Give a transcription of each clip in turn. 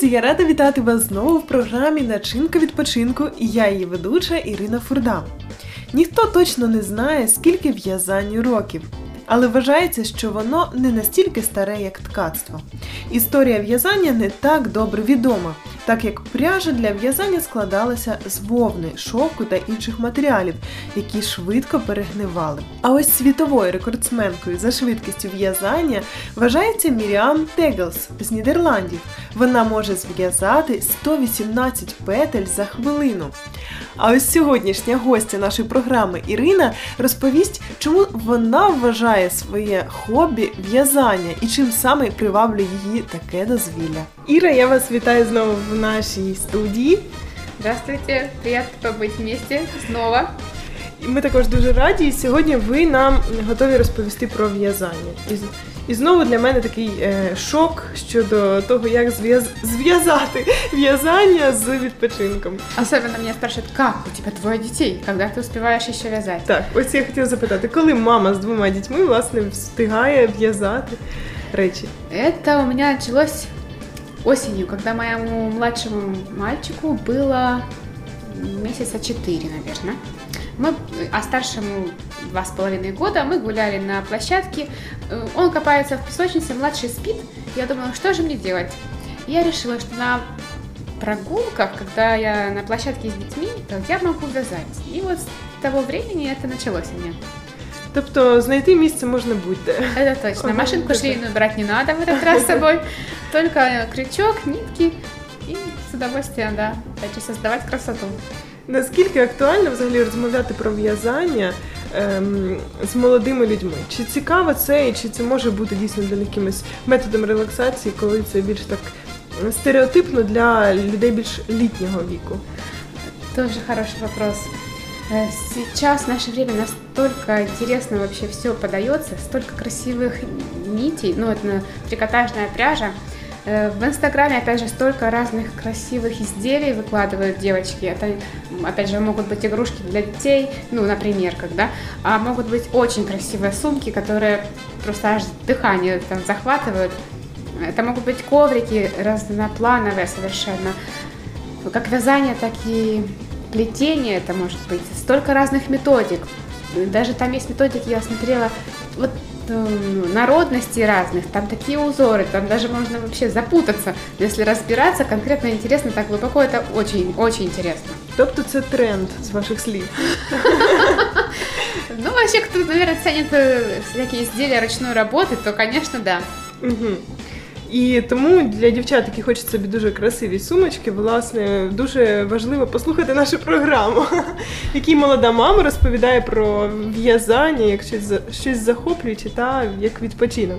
Друзі, я рада вітати вас знову в програмі Начинка відпочинку і я її ведуча Ірина Фурда. Ніхто точно не знає, скільки в'язанню років, але вважається, що воно не настільки старе, як ткацтво. Історія в'язання не так добре відома, так як пряжа для в'язання складалася з вовни, шовку та інших матеріалів, які швидко перегнивали. А ось світовою рекордсменкою за швидкістю в'язання вважається Міріам Теглс з Нідерландів. Вона може зв'язати 118 петель за хвилину. А ось сьогоднішня гостя нашої програми Ірина розповість, чому вона вважає своє хобі в'язання і чим саме приваблює її таке дозвілля. Іра, я вас вітаю знову в нашій студії. Здравствуйте, приятно побыть вместе снова. І ми також дуже раді. І сьогодні ви нам готові розповісти про в'язання. І, і знову для мене такий е, шок щодо того, як зв'яз... зв'язати в'язання з відпочинком. Особенно меня спрашивают, как у тебя двое детей, когда ты успеваешь еще вязать? Так, ось я хотіла запитати, коли мама з двома дітьми власне встигає в'язати речі? Это у меня началось осенью, когда моему младшему мальчику было месяца четыре, наверное. Мы, а старшему два с половиной года, мы гуляли на площадке. Э, Он копается в песочнице, младший спит. Я думала, что же мне делать? Я решила, что на прогулках, когда я на площадке с детьми, то я могу вязать. И вот с того времени это началось у меня. Тобто знайти місце можна будь-де. Это точно. Машинку круто. швейную брать не надо в этот раз с собой. Только крючок, нитки и с удовольствием, да, дальше создавать красоту. Наскільки актуально взагалі розмовляти про в'язання ем, з молодими людьми? Чи цікаво це, і чи це може бути дійсно для них якимось методом релаксації, коли це більш так стереотипно для людей більш літнього віку? Тоже хороший вопрос. Э, Сейчас в наше время настолько интересно вообще все подается, столько красивых нитей, ну это трикотажная пряжа. Э, В Инстаграме, опять же, столько разных красивых изделий выкладывают девочки. Это, опять же, могут быть игрушки для детей, ну, например, когда, а могут быть очень красивые сумки, которые просто аж дыхание там захватывают. Это могут быть коврики разноплановые совершенно. Как вязание, так и плетение это может быть. Столько разных методик. Даже там есть методики, я смотрела, вот э, народностей разных, там такие узоры, там даже можно вообще запутаться. Но если разбираться конкретно интересно, так глубоко, это очень-очень интересно. Тобто це тренд з ваших слів. Ну, вообще, кто, наверное, ценит э, всякие изделия ручной работы, то, конечно, да. Угу. І тому для дівчат, які хочуть собі дуже красиві сумочки, власне, дуже важливо послухати нашу програму, в якій молода мама розповідає про в'язання, як щось, щось захоплююче та як відпочинок.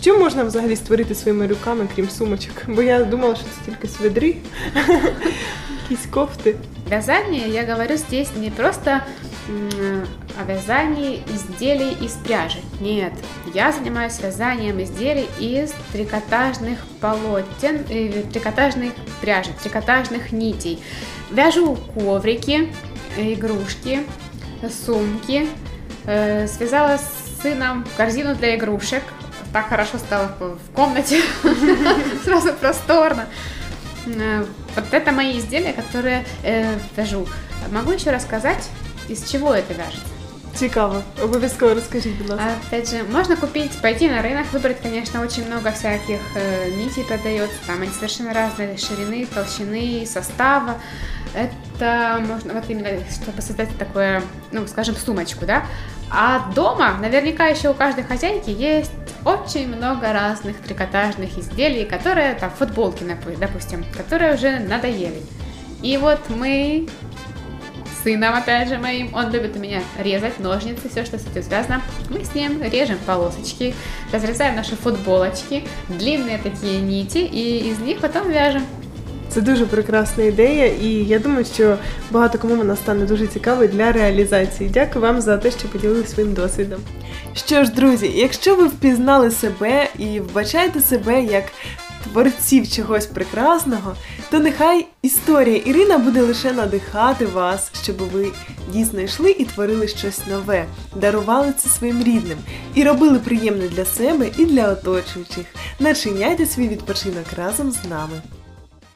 Що можна взагалі створити своїми руками, крім сумочок? Бо я думала, що це тільки сведри, якісь кофти. Вязание, я говорю здесь не просто о вязании изделий из пряжи. Нет, я занимаюсь вязанием изделий из трикотажных полотен, э, трикотажных пряжи, трикотажных нитей. Вяжу коврики, игрушки, сумки. Э, Связала с сыном корзину для игрушек. Так хорошо стало в в комнате, сразу просторно. Э, Вот это мои изделия, которые э, вяжу. Могу еще рассказать, из чего это вяжется. Цікаво, обов'язково розкажіть, будь ласка. Опять же, можно купить, пойти на рынок, выбрать, конечно, очень много всяких э, нитей продается. Там они совершенно разные ширины, толщины, состава. Это можно, вот именно, чтобы создать такое, ну, скажем, сумочку, да. А дома наверняка еще у каждой хозяйки есть очень много разных трикотажных изделий, которые, там, футболки, допустим, которые уже надоели. И вот мы сыном, опять же, моим, он любит у меня резать ножницы, все, что с этим связано. Мы с ним режем полосочки, разрезаем наши футболочки, длинные такие нити, и из них потом вяжем. Це дуже прекрасна ідея, і я думаю, що багато кому вона стане дуже цікавою для реалізації. Дякую вам за те, що поділилися своїм досвідом. Що ж, друзі, якщо ви впізнали себе і вбачаєте себе як творців чогось прекрасного, то нехай історія Ірина буде лише надихати вас, щоб ви дійсно йшли і творили щось нове, дарували це своїм рідним і робили приємне для себе і для оточуючих. Начиняйте свій відпочинок разом з нами.